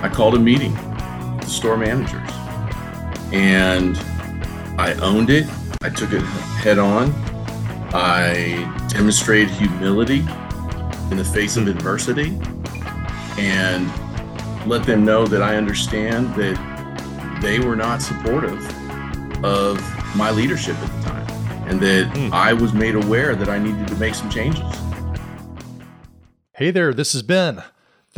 I called a meeting the store managers and I owned it. I took it head on. I demonstrated humility in the face of adversity and let them know that I understand that they were not supportive of my leadership at the time and that mm. I was made aware that I needed to make some changes. Hey there, this is Ben.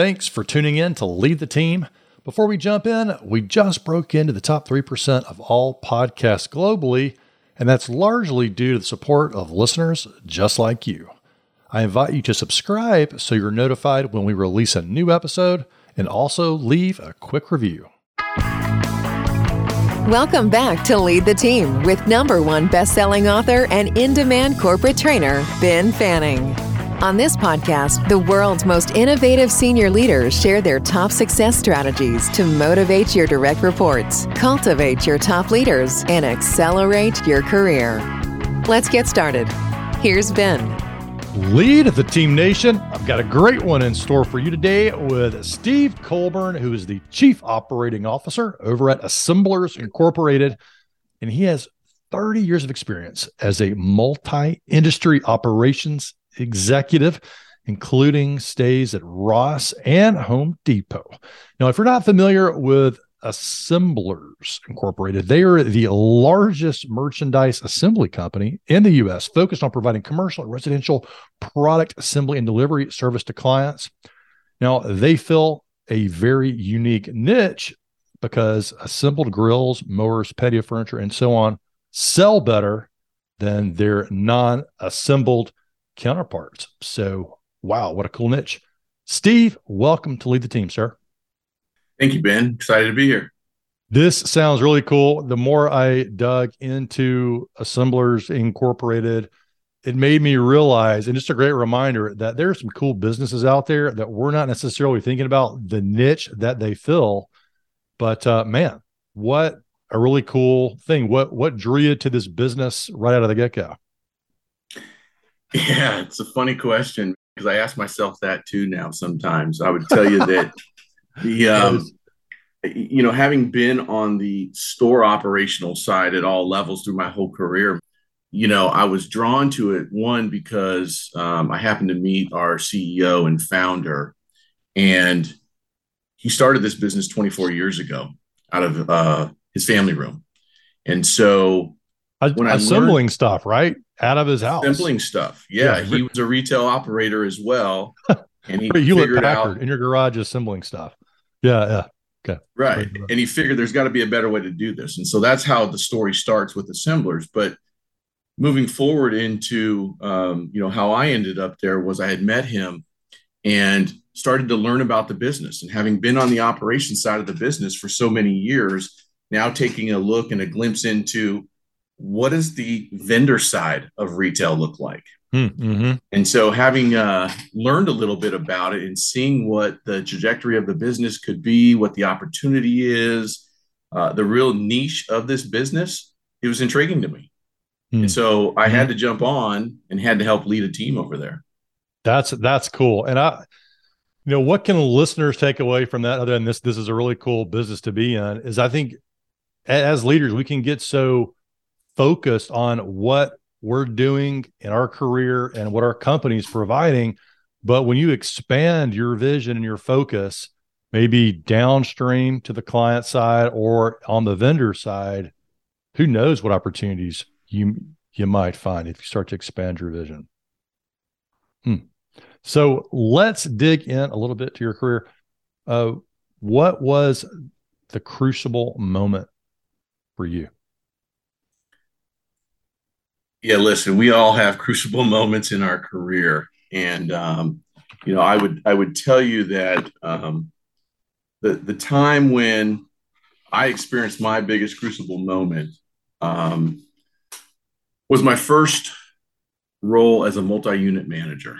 Thanks for tuning in to Lead the Team. Before we jump in, we just broke into the top 3% of all podcasts globally, and that's largely due to the support of listeners just like you. I invite you to subscribe so you're notified when we release a new episode and also leave a quick review. Welcome back to Lead the Team with number one best-selling author and in-demand corporate trainer, Ben Fanning. On this podcast, the world's most innovative senior leaders share their top success strategies to motivate your direct reports, cultivate your top leaders, and accelerate your career. Let's get started. Here's Ben. Lead of the Team Nation. I've got a great one in store for you today with Steve Colburn, who is the Chief Operating Officer over at Assemblers Incorporated. And he has 30 years of experience as a multi industry operations executive, including stays at Ross and Home Depot. Now, if you're not familiar with Assemblers Incorporated. They are the largest merchandise assembly company in the U.S., focused on providing commercial and residential product assembly and delivery service to clients. Now, they fill a very unique niche because assembled grills, mowers, patio furniture, and so on sell better than their non assembled counterparts. So, wow, what a cool niche. Steve, welcome to lead the team, sir. Thank you, Ben. Excited to be here. This sounds really cool. The more I dug into Assemblers Incorporated, it made me realize, and just a great reminder, that there are some cool businesses out there that we're not necessarily thinking about the niche that they fill. But uh, man, what a really cool thing. What what drew you to this business right out of the get go? Yeah, it's a funny question because I ask myself that too now. Sometimes I would tell you that the um, you know, having been on the store operational side at all levels through my whole career, you know, I was drawn to it one because um, I happened to meet our CEO and founder, and he started this business 24 years ago out of uh, his family room, and so I assembling learned, stuff, right, out of his house, assembling stuff. Yeah, yeah. he was a retail operator as well, and he Hewlett Packard out in your garage assembling stuff. Yeah, yeah. Okay. Right. And he figured there's got to be a better way to do this. And so that's how the story starts with assemblers. But moving forward into um, you know how I ended up there was I had met him and started to learn about the business and having been on the operations side of the business for so many years, now taking a look and a glimpse into what does the vendor side of retail look like? Hmm, mm-hmm. And so, having uh, learned a little bit about it and seeing what the trajectory of the business could be, what the opportunity is, uh, the real niche of this business, it was intriguing to me. Hmm. And so, I mm-hmm. had to jump on and had to help lead a team over there. That's that's cool. And I, you know, what can listeners take away from that? Other than this, this is a really cool business to be in. Is I think as leaders, we can get so focused on what we're doing in our career and what our company is providing. But when you expand your vision and your focus, maybe downstream to the client side or on the vendor side, who knows what opportunities you you might find if you start to expand your vision. Hmm. So let's dig in a little bit to your career. Uh, what was the crucible moment for you? Yeah, listen, we all have crucible moments in our career, and um, you know, I would I would tell you that um, the the time when I experienced my biggest crucible moment um, was my first role as a multi-unit manager.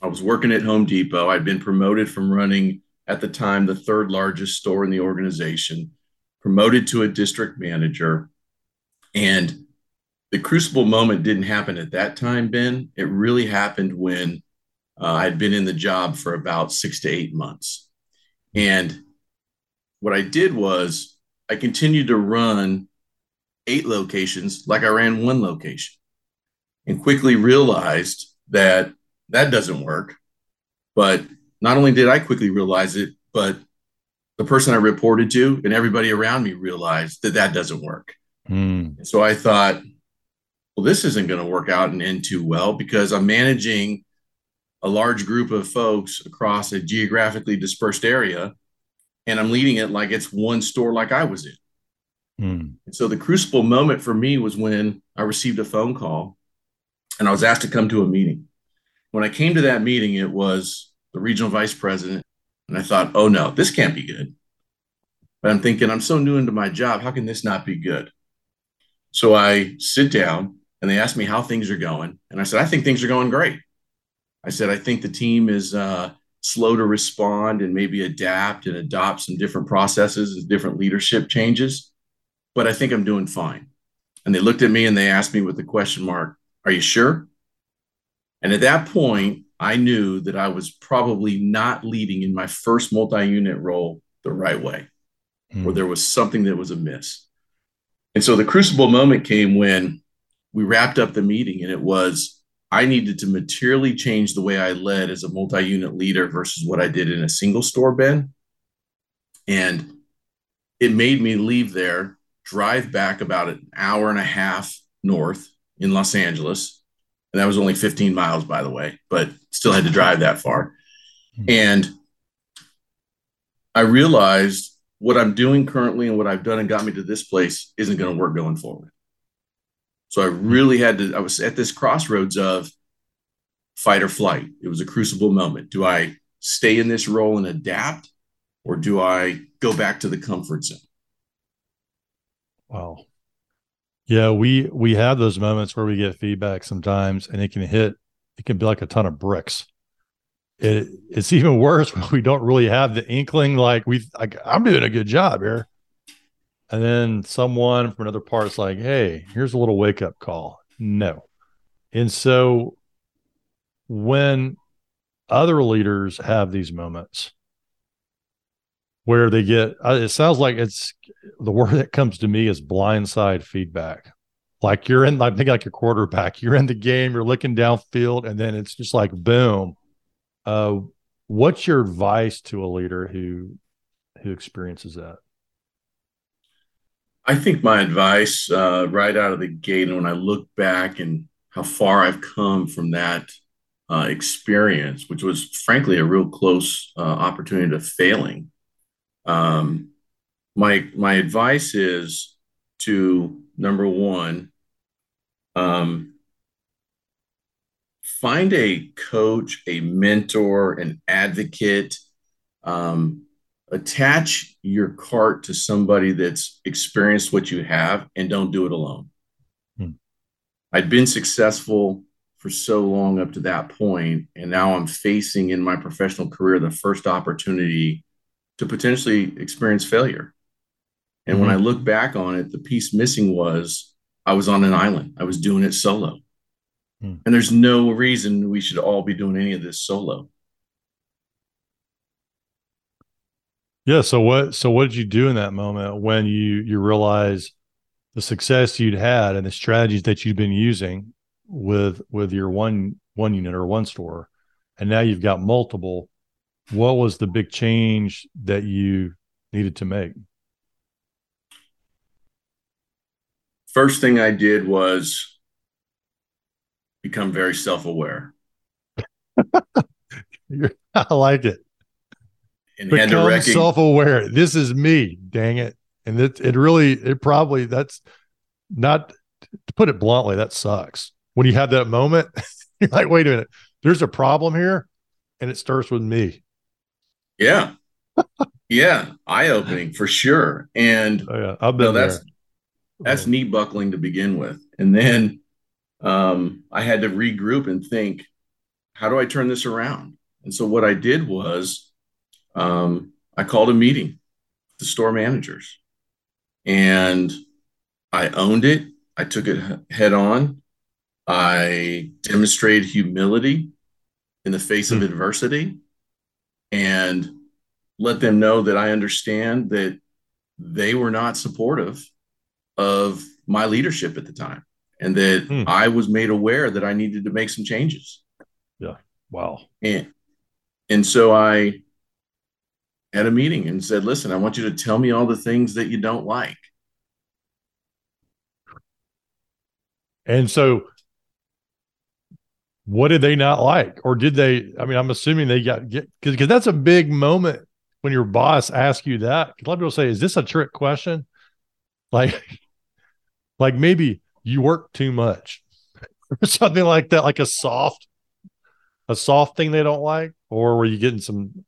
I was working at Home Depot. I'd been promoted from running at the time the third largest store in the organization, promoted to a district manager, and the crucible moment didn't happen at that time, Ben. It really happened when uh, I'd been in the job for about six to eight months. And what I did was I continued to run eight locations like I ran one location and quickly realized that that doesn't work. But not only did I quickly realize it, but the person I reported to and everybody around me realized that that doesn't work. Mm. So I thought, well, this isn't going to work out and end too well because I'm managing a large group of folks across a geographically dispersed area and I'm leading it like it's one store like I was in. Mm. And so the crucible moment for me was when I received a phone call and I was asked to come to a meeting. When I came to that meeting, it was the regional vice president. And I thought, oh no, this can't be good. But I'm thinking, I'm so new into my job. How can this not be good? So I sit down and they asked me how things are going. And I said, I think things are going great. I said, I think the team is uh, slow to respond and maybe adapt and adopt some different processes and different leadership changes. But I think I'm doing fine. And they looked at me and they asked me with the question mark, Are you sure? And at that point, I knew that I was probably not leading in my first multi unit role the right way, mm. or there was something that was amiss. And so the crucible moment came when we wrapped up the meeting, and it was I needed to materially change the way I led as a multi unit leader versus what I did in a single store, Ben. And it made me leave there, drive back about an hour and a half north in Los Angeles, and that was only 15 miles, by the way, but still had to drive that far. Hmm. And I realized what I'm doing currently and what I've done and got me to this place isn't going to work going forward. So I really had to, I was at this crossroads of fight or flight. It was a crucible moment. Do I stay in this role and adapt, or do I go back to the comfort zone? Wow. Yeah, we we have those moments where we get feedback sometimes, and it can hit. It can be like a ton of bricks. It, it's even worse when we don't really have the inkling. Like we, like, I'm doing a good job here, and then someone from another part is like, "Hey, here's a little wake up call." No, and so when other leaders have these moments where they get uh, it sounds like it's the word that comes to me is blindside feedback. Like you're in i think like a quarterback you're in the game you're looking downfield and then it's just like boom. Uh what's your advice to a leader who who experiences that i think my advice uh, right out of the gate and when i look back and how far i've come from that uh, experience which was frankly a real close uh, opportunity to failing um, my my advice is to number one, um, find a coach, a mentor, an advocate. Um, attach your cart to somebody that's experienced what you have, and don't do it alone. Hmm. I'd been successful for so long up to that point, and now I'm facing in my professional career the first opportunity to potentially experience failure. And mm-hmm. when I mm-hmm. look back on it, the piece missing was I was on an island. I was doing it solo. Mm. And there's no reason we should all be doing any of this solo. Yeah. So what so what did you do in that moment when you you realize the success you'd had and the strategies that you'd been using with with your one one unit or one store and now you've got multiple what was the big change that you needed to make? First thing I did was become very self aware. I like it. And become recognize- self aware. This is me, dang it. And it, it really, it probably, that's not, to put it bluntly, that sucks. When you have that moment, you're like, wait a minute, there's a problem here. And it starts with me. Yeah. yeah. Eye opening for sure. And oh, yeah. I've been that's there. that's knee buckling to begin with. And then um, I had to regroup and think, how do I turn this around? And so what I did was um, I called a meeting, the store managers, and I owned it. I took it head on. I demonstrated humility in the face of hmm. adversity. And let them know that I understand that they were not supportive of my leadership at the time and that hmm. I was made aware that I needed to make some changes. Yeah. Wow. And and so I had a meeting and said, "Listen, I want you to tell me all the things that you don't like." And so what did they not like? Or did they i mean i'm assuming they got get because that's a big moment when your boss asks you that. A lot of people say is this a trick question? Like like maybe you work too much or something like that like a soft a soft thing they don't like or were you getting some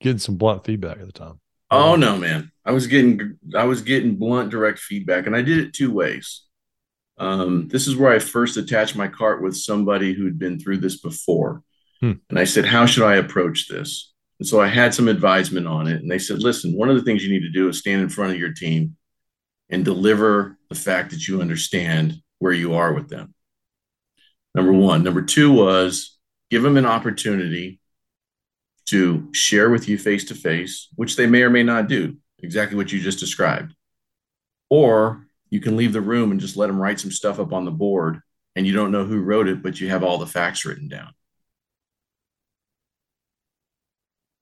getting some blunt feedback at the time oh no man i was getting i was getting blunt direct feedback and i did it two ways um, this is where I first attached my cart with somebody who'd been through this before. Hmm. And I said, How should I approach this? And so I had some advisement on it. And they said, Listen, one of the things you need to do is stand in front of your team and deliver the fact that you understand where you are with them. Number one. Number two was give them an opportunity to share with you face to face, which they may or may not do, exactly what you just described. Or you can leave the room and just let them write some stuff up on the board and you don't know who wrote it, but you have all the facts written down.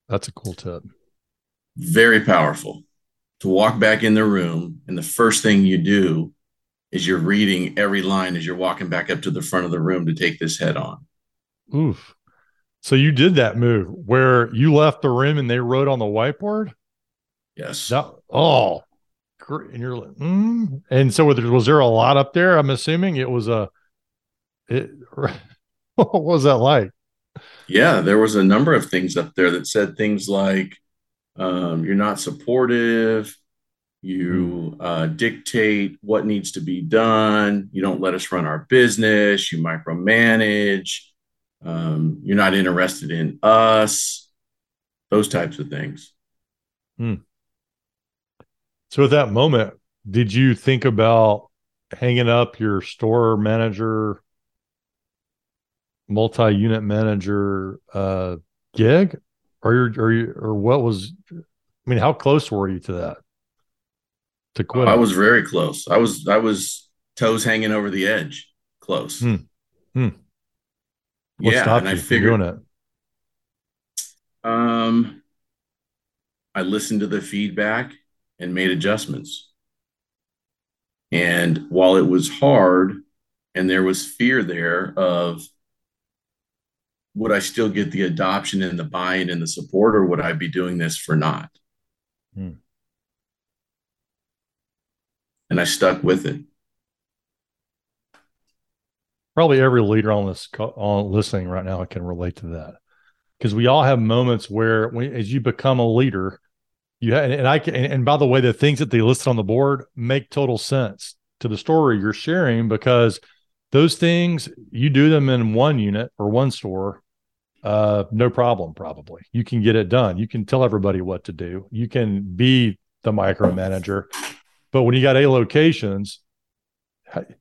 That's a cool tip. Very powerful to walk back in the room. And the first thing you do is you're reading every line as you're walking back up to the front of the room to take this head on. Oof. So you did that move where you left the room and they wrote on the whiteboard? Yes. That, oh, and you're like, mm. and so was there a lot up there? I'm assuming it was a. It, what was that like? Yeah, there was a number of things up there that said things like, um, "You're not supportive." You hmm. uh, dictate what needs to be done. You don't let us run our business. You micromanage. Um, you're not interested in us. Those types of things. Hmm. So at that moment, did you think about hanging up your store manager, multi-unit manager uh, gig, or your, or you, or what was? I mean, how close were you to that? To quit? I was very close. I was I was toes hanging over the edge, close. Hmm. Hmm. What yeah, and I figured doing it. Um, I listened to the feedback and made adjustments. And while it was hard and there was fear there of would I still get the adoption and the buy-in and the support, or would I be doing this for naught? Hmm. And I stuck with it. Probably every leader on this on listening right now can relate to that because we all have moments where, when, as you become a leader, you and, and I can, and by the way, the things that they listed on the board make total sense to the story you're sharing because those things you do them in one unit or one store, uh, no problem. Probably you can get it done. You can tell everybody what to do. You can be the micromanager, but when you got eight locations,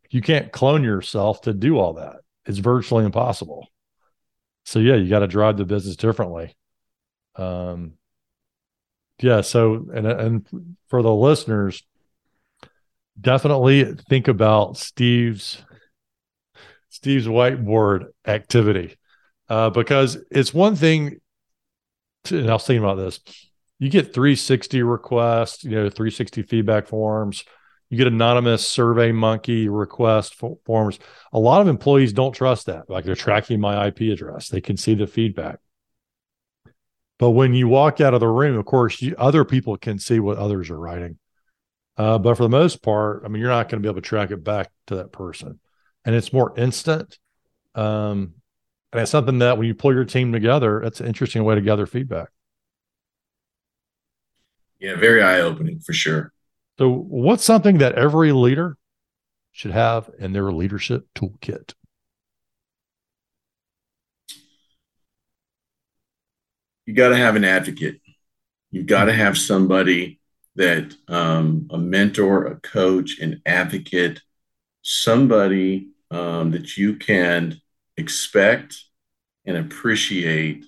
you can't clone yourself to do all that. It's virtually impossible. So yeah, you got to drive the business differently. Um, yeah so and and for the listeners definitely think about steve's steve's whiteboard activity uh, because it's one thing to, and i was thinking about this you get 360 requests you know 360 feedback forms you get anonymous survey monkey request forms a lot of employees don't trust that like they're tracking my ip address they can see the feedback but when you walk out of the room, of course, you, other people can see what others are writing. Uh, but for the most part, I mean, you're not going to be able to track it back to that person, and it's more instant. Um, and it's something that when you pull your team together, it's an interesting way to gather feedback. Yeah, very eye opening for sure. So, what's something that every leader should have in their leadership toolkit? you got to have an advocate. You've got to have somebody that um, a mentor, a coach, an advocate, somebody um, that you can expect and appreciate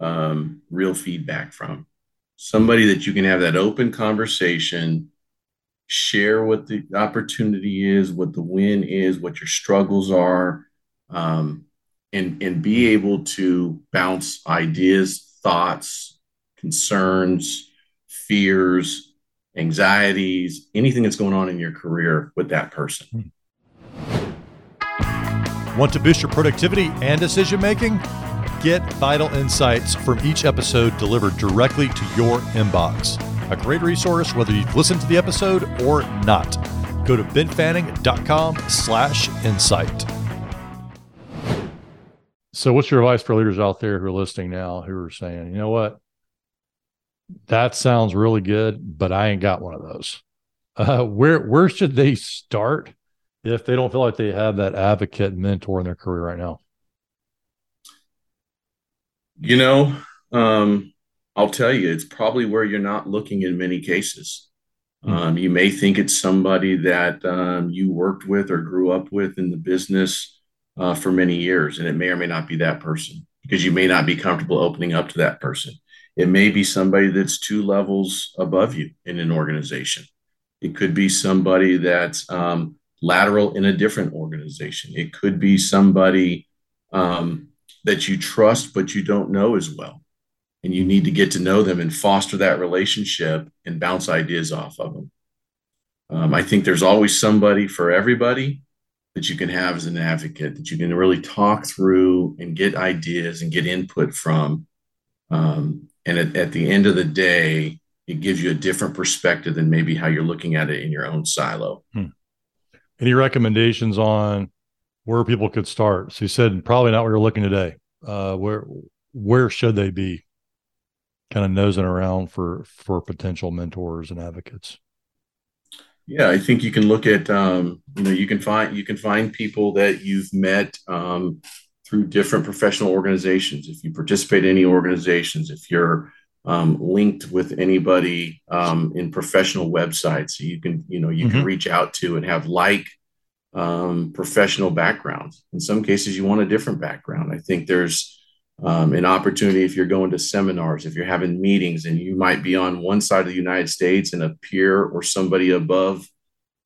um, real feedback from. Somebody that you can have that open conversation, share what the opportunity is, what the win is, what your struggles are, um, and and be able to bounce ideas, thoughts, concerns, fears, anxieties, anything that's going on in your career with that person. Want to boost your productivity and decision making? Get vital insights from each episode delivered directly to your inbox. A great resource whether you've listened to the episode or not. Go to benfanning.com slash insight. So what's your advice for leaders out there who are listening now who are saying, you know what? That sounds really good, but I ain't got one of those. Uh, where where should they start if they don't feel like they have that advocate mentor in their career right now? You know, um, I'll tell you, it's probably where you're not looking in many cases. Mm-hmm. Um, you may think it's somebody that um, you worked with or grew up with in the business uh, for many years, and it may or may not be that person because you may not be comfortable opening up to that person. It may be somebody that's two levels above you in an organization. It could be somebody that's um, lateral in a different organization. It could be somebody um, that you trust, but you don't know as well. And you need to get to know them and foster that relationship and bounce ideas off of them. Um, I think there's always somebody for everybody that you can have as an advocate that you can really talk through and get ideas and get input from. Um, and at, at the end of the day, it gives you a different perspective than maybe how you're looking at it in your own silo. Hmm. Any recommendations on where people could start? So you said probably not where you're looking today. Uh, where where should they be? Kind of nosing around for for potential mentors and advocates. Yeah, I think you can look at um, you know you can find you can find people that you've met um, through different professional organizations. If you participate in any organizations, if you're um, linked with anybody um, in professional websites you can you know you mm-hmm. can reach out to and have like um, professional backgrounds in some cases you want a different background i think there's um, an opportunity if you're going to seminars if you're having meetings and you might be on one side of the united states and a peer or somebody above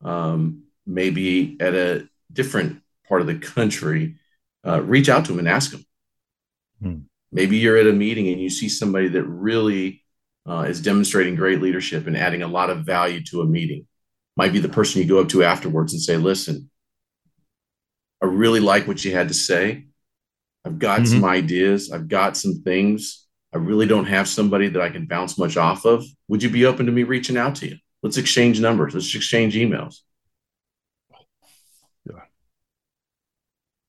um, maybe at a different part of the country uh, reach out to them and ask them mm maybe you're at a meeting and you see somebody that really uh, is demonstrating great leadership and adding a lot of value to a meeting. Might be the person you go up to afterwards and say listen i really like what you had to say i've got mm-hmm. some ideas. I've got some things. I really don't have somebody that i can bounce much off of. Would you be open to me reaching out to you? Let's exchange numbers. Let's exchange emails. Yeah.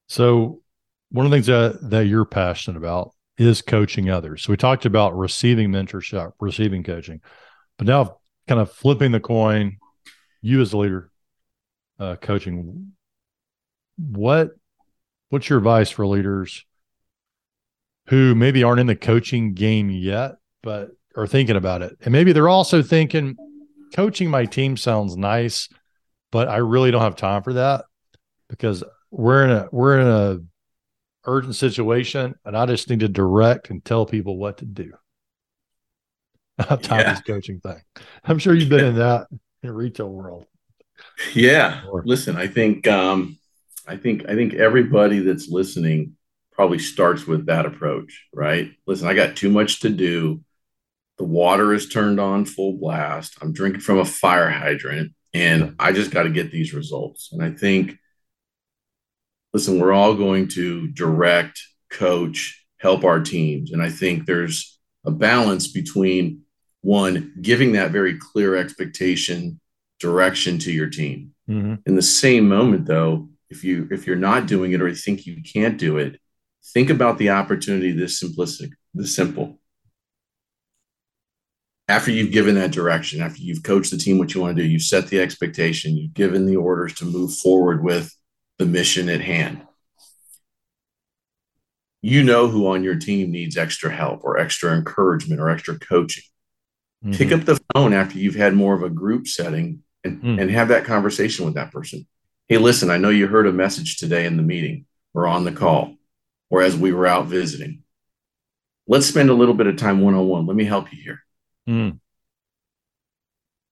So one of the things that, that you're passionate about is coaching others. So we talked about receiving mentorship, receiving coaching, but now kind of flipping the coin, you as a leader, uh, coaching. What what's your advice for leaders who maybe aren't in the coaching game yet, but are thinking about it, and maybe they're also thinking, coaching my team sounds nice, but I really don't have time for that because we're in a we're in a urgent situation and I just need to direct and tell people what to do. Time yeah. coaching thing. I'm sure you've been in that in retail world. Yeah. Listen, I think um I think I think everybody that's listening probably starts with that approach, right? Listen, I got too much to do. The water is turned on full blast. I'm drinking from a fire hydrant and I just got to get these results. And I think listen, we're all going to direct, coach, help our teams. And I think there's a balance between one, giving that very clear expectation, direction to your team. Mm-hmm. In the same moment, though, if you if you're not doing it or you think you can't do it, think about the opportunity this simplistic, this simple. After you've given that direction, after you've coached the team what you want to do, you've set the expectation, you've given the orders to move forward with the mission at hand. You know who on your team needs extra help or extra encouragement or extra coaching. Mm-hmm. Pick up the phone after you've had more of a group setting and, mm. and have that conversation with that person. Hey, listen, I know you heard a message today in the meeting or on the call or as we were out visiting. let's spend a little bit of time one on one. Let me help you here. Mm.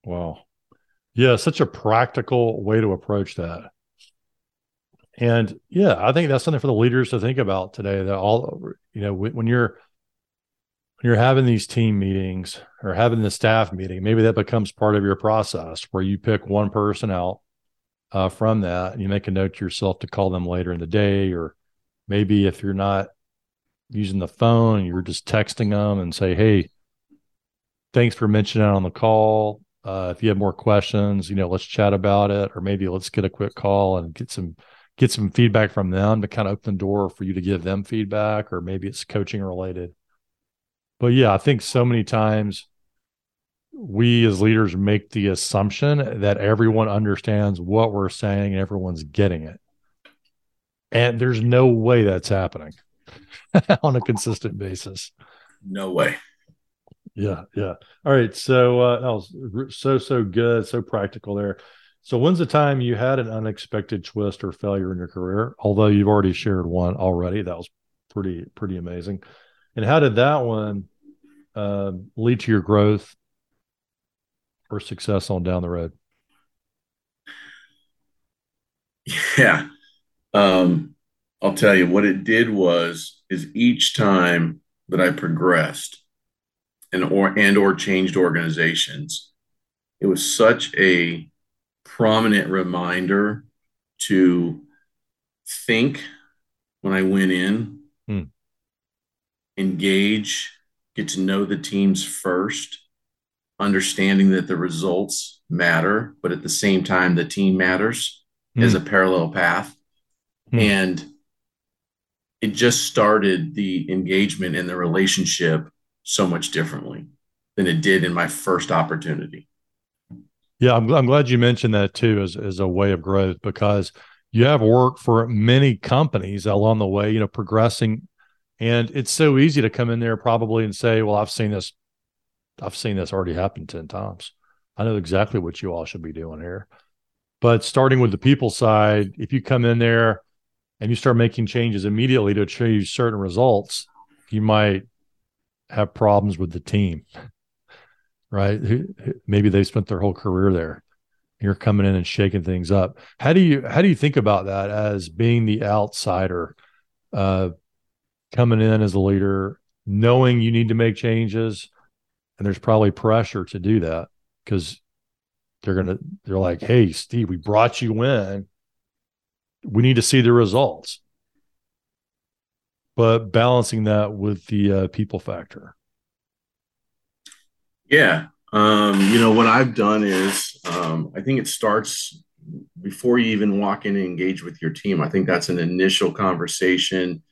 Wow. Yeah, such a practical way to approach that. And yeah, I think that's something for the leaders to think about today. That all you know, when you're when you're having these team meetings or having the staff meeting, maybe that becomes part of your process where you pick one person out uh, from that and you make a note to yourself to call them later in the day, or maybe if you're not using the phone, you're just texting them and say, "Hey, thanks for mentioning it on the call. Uh, if you have more questions, you know, let's chat about it, or maybe let's get a quick call and get some get some feedback from them to kind of open the door for you to give them feedback, or maybe it's coaching related. But yeah, I think so many times we as leaders make the assumption that everyone understands what we're saying and everyone's getting it. And there's no way that's happening on a consistent basis. No way. Yeah, yeah. All right. So uh, that was so so good, so practical there. So when's the time you had an unexpected twist or failure in your career? Although you've already shared one already, that was pretty pretty amazing. And how did that one uh, lead to your growth or success on down the road? Yeah. Um, I'll tell you what it did was is each time that I progressed and or and or changed organizations, it was such a prominent reminder to think when I went in, hmm. engage, get to know the teams first, understanding that the results matter, but at the same time, the team matters mm. as a parallel path. Mm. And it just started the engagement and the relationship so much differently than it did in my first opportunity. Yeah, I'm, I'm glad you mentioned that too as, as a way of growth because you have worked for many companies along the way, you know, progressing. And it's so easy to come in there probably and say, well, I've seen this I've seen this already happen 10 times. I know exactly what you all should be doing here. But starting with the people side, if you come in there and you start making changes immediately to achieve certain results, you might have problems with the team, right? Maybe they spent their whole career there. You're coming in and shaking things up. How do you how do you think about that as being the outsider, uh, coming in as a leader, knowing you need to make changes, and there's probably pressure to do that because they're gonna they're like hey steve we brought you in we need to see the results but balancing that with the uh, people factor yeah um, you know what i've done is um, i think it starts before you even walk in and engage with your team i think that's an initial conversation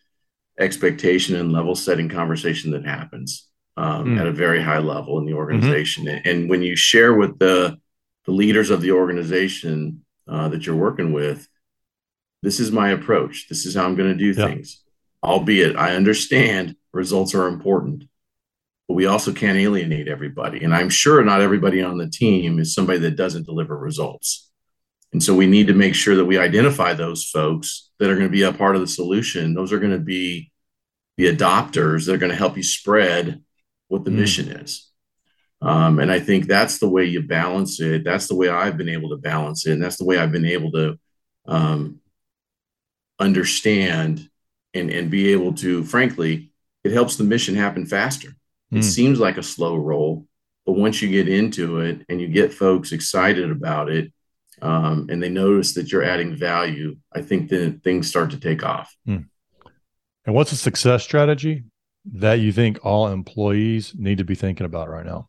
expectation and level setting conversation that happens um, mm. at a very high level in the mm-hmm. organization. Mm-hmm. And when you share with the, the leaders of the organization uh, that you're working with, this is my approach. This is how I'm going to do things. Albeit, I understand results are important, but we also can't alienate everybody. And I'm sure not everybody on the team is somebody that doesn't deliver results. And so we need to make sure that we identify those folks that are going to be a part of the solution. Those are going to be the adopters that are going to help you spread what the mm. mission is. Um, and I think that's the way you balance it. That's the way I've been able to balance it. And that's the way I've been able to um, understand and, and be able to, frankly, it helps the mission happen faster. Mm. It seems like a slow roll, but once you get into it and you get folks excited about it um, and they notice that you're adding value, I think then things start to take off. Mm. And what's a success strategy that you think all employees need to be thinking about right now?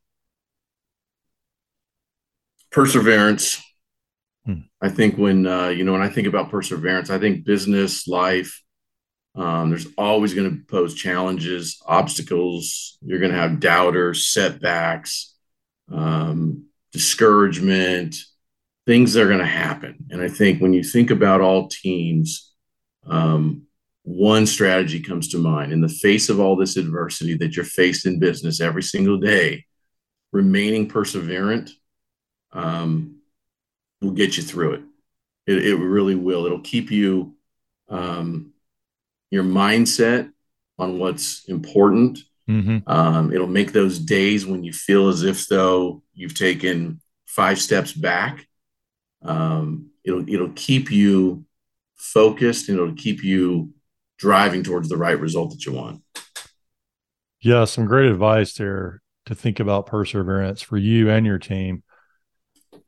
Perseverance. Hmm. I think when uh, you know when I think about perseverance, I think business life. Um, there's always going to pose challenges, obstacles. You're going to have doubters, setbacks, um, discouragement. Things are going to happen, and I think when you think about all teams, um, one strategy comes to mind in the face of all this adversity that you're faced in business every single day remaining perseverant um, will get you through it. it. it really will it'll keep you um, your mindset on what's important Mm-hmm. Um, it'll make those days when you feel as if though you've taken five steps back. Um, it'll it'll keep you focused and it'll keep you driving towards the right result that you want. Yeah, some great advice there to think about perseverance for you and your team.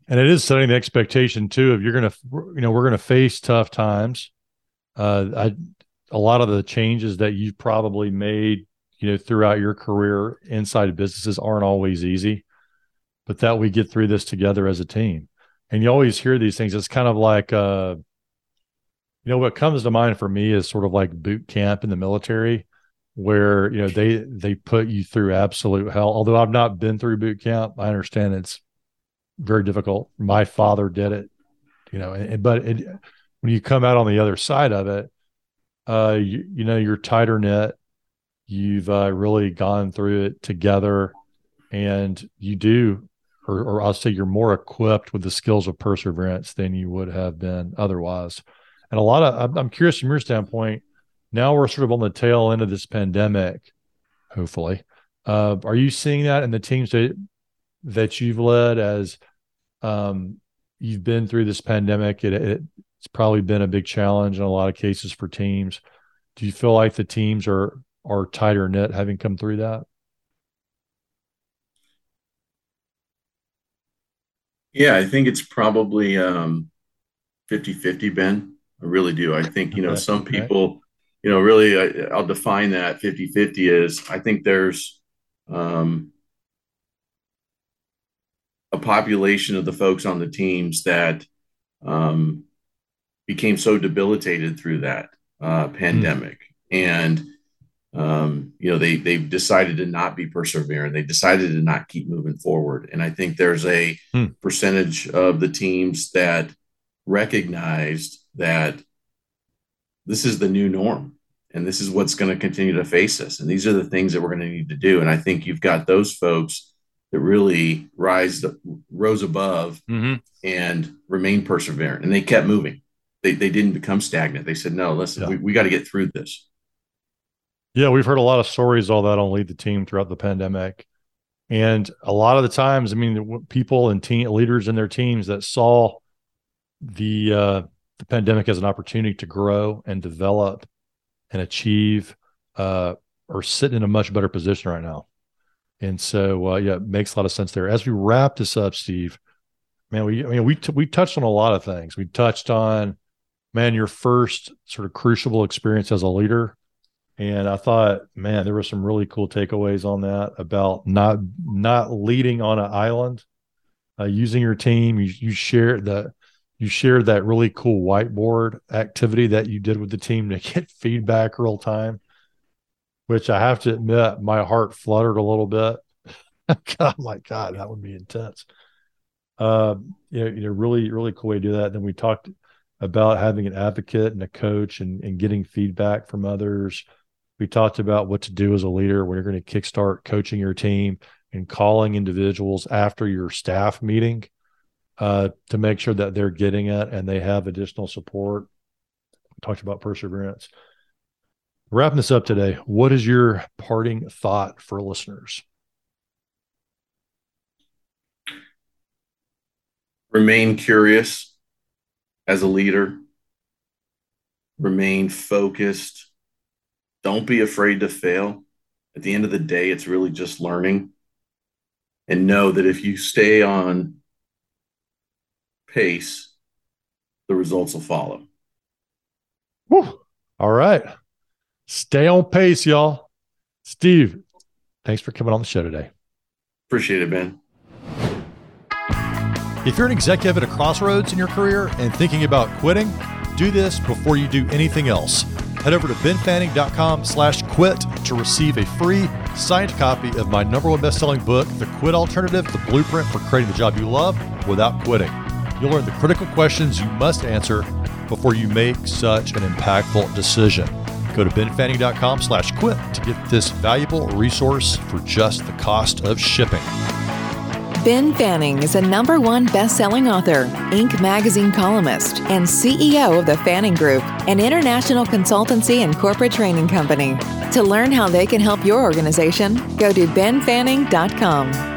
And it is setting the expectation too of you're going to, you know, we're going to face tough times. Uh, I, a lot of the changes that you've probably made, you know, throughout your career inside of businesses aren't always easy, but that we get through this together as a team. And you always hear these things. It's kind of like, uh, you know, what comes to mind for me is sort of like boot camp in the military where you know they they put you through absolute hell although i've not been through boot camp i understand it's very difficult. My father did it you know and, but it, when you come out on the other side of it uh you, you know you're tighter knit. You've uh, really gone through it together and you do or, or i'll say you're more equipped with the skills of perseverance than you would have been otherwise. And a lot of i'm curious from your standpoint now we're sort of on the tail end of this pandemic, hopefully. Uh, are you seeing that in the teams that that you've led as um, you've been through this pandemic? It, it, it's probably been a big challenge in a lot of cases for teams. Do you feel like the teams are are tighter knit having come through that? Yeah, I think it's probably um 50-50, Ben. I really do. I think, you know, some people you know, really, I, will define that 50 50 is I think there's um, a population of the folks on the teams that um, became so debilitated through that uh, pandemic. Mm. And, um, you know, they, they've decided to not be perseverant. They decided to not keep moving forward. And I think there's a mm. percentage of the teams that recognized that this is the new norm and this is what's going to continue to face us and these are the things that we're going to need to do and i think you've got those folks that really rise rose above mm-hmm. and remained perseverant and they kept moving they, they didn't become stagnant they said no listen yeah. we, we got to get through this yeah we've heard a lot of stories all that on lead the team throughout the pandemic and a lot of the times i mean people and team leaders in their teams that saw the uh the pandemic as an opportunity to grow and develop and achieve uh, are sitting in a much better position right now. And so, uh, yeah, it makes a lot of sense there. As we wrap this up, Steve, man, we, I mean, we, t- we touched on a lot of things. We touched on, man, your first sort of crucible experience as a leader. And I thought, man, there were some really cool takeaways on that about not, not leading on an island, uh, using your team. You, you share the, you shared that really cool whiteboard activity that you did with the team to get feedback real time, which I have to admit, my heart fluttered a little bit. God, my God, that would be intense. Uh, you know, you know, really, really cool way to do that. Then we talked about having an advocate and a coach and, and getting feedback from others. We talked about what to do as a leader when you're going to kickstart coaching your team and calling individuals after your staff meeting uh, to make sure that they're getting it and they have additional support. We talked about perseverance. Wrapping this up today, what is your parting thought for listeners? Remain curious as a leader, remain focused. Don't be afraid to fail. At the end of the day, it's really just learning. And know that if you stay on pace, the results will follow. Whew. All right. Stay on pace, y'all. Steve, thanks for coming on the show today. Appreciate it, Ben. If you're an executive at a crossroads in your career and thinking about quitting, do this before you do anything else. Head over to benfanning.com slash quit to receive a free signed copy of my number one best-selling book, The Quit Alternative, the blueprint for creating the job you love without quitting. You'll learn the critical questions you must answer before you make such an impactful decision. Go to benfanning.com slash quit to get this valuable resource for just the cost of shipping. Ben Fanning is a number one best-selling author, Inc. magazine columnist, and CEO of the Fanning Group, an international consultancy and corporate training company. To learn how they can help your organization, go to benfanning.com.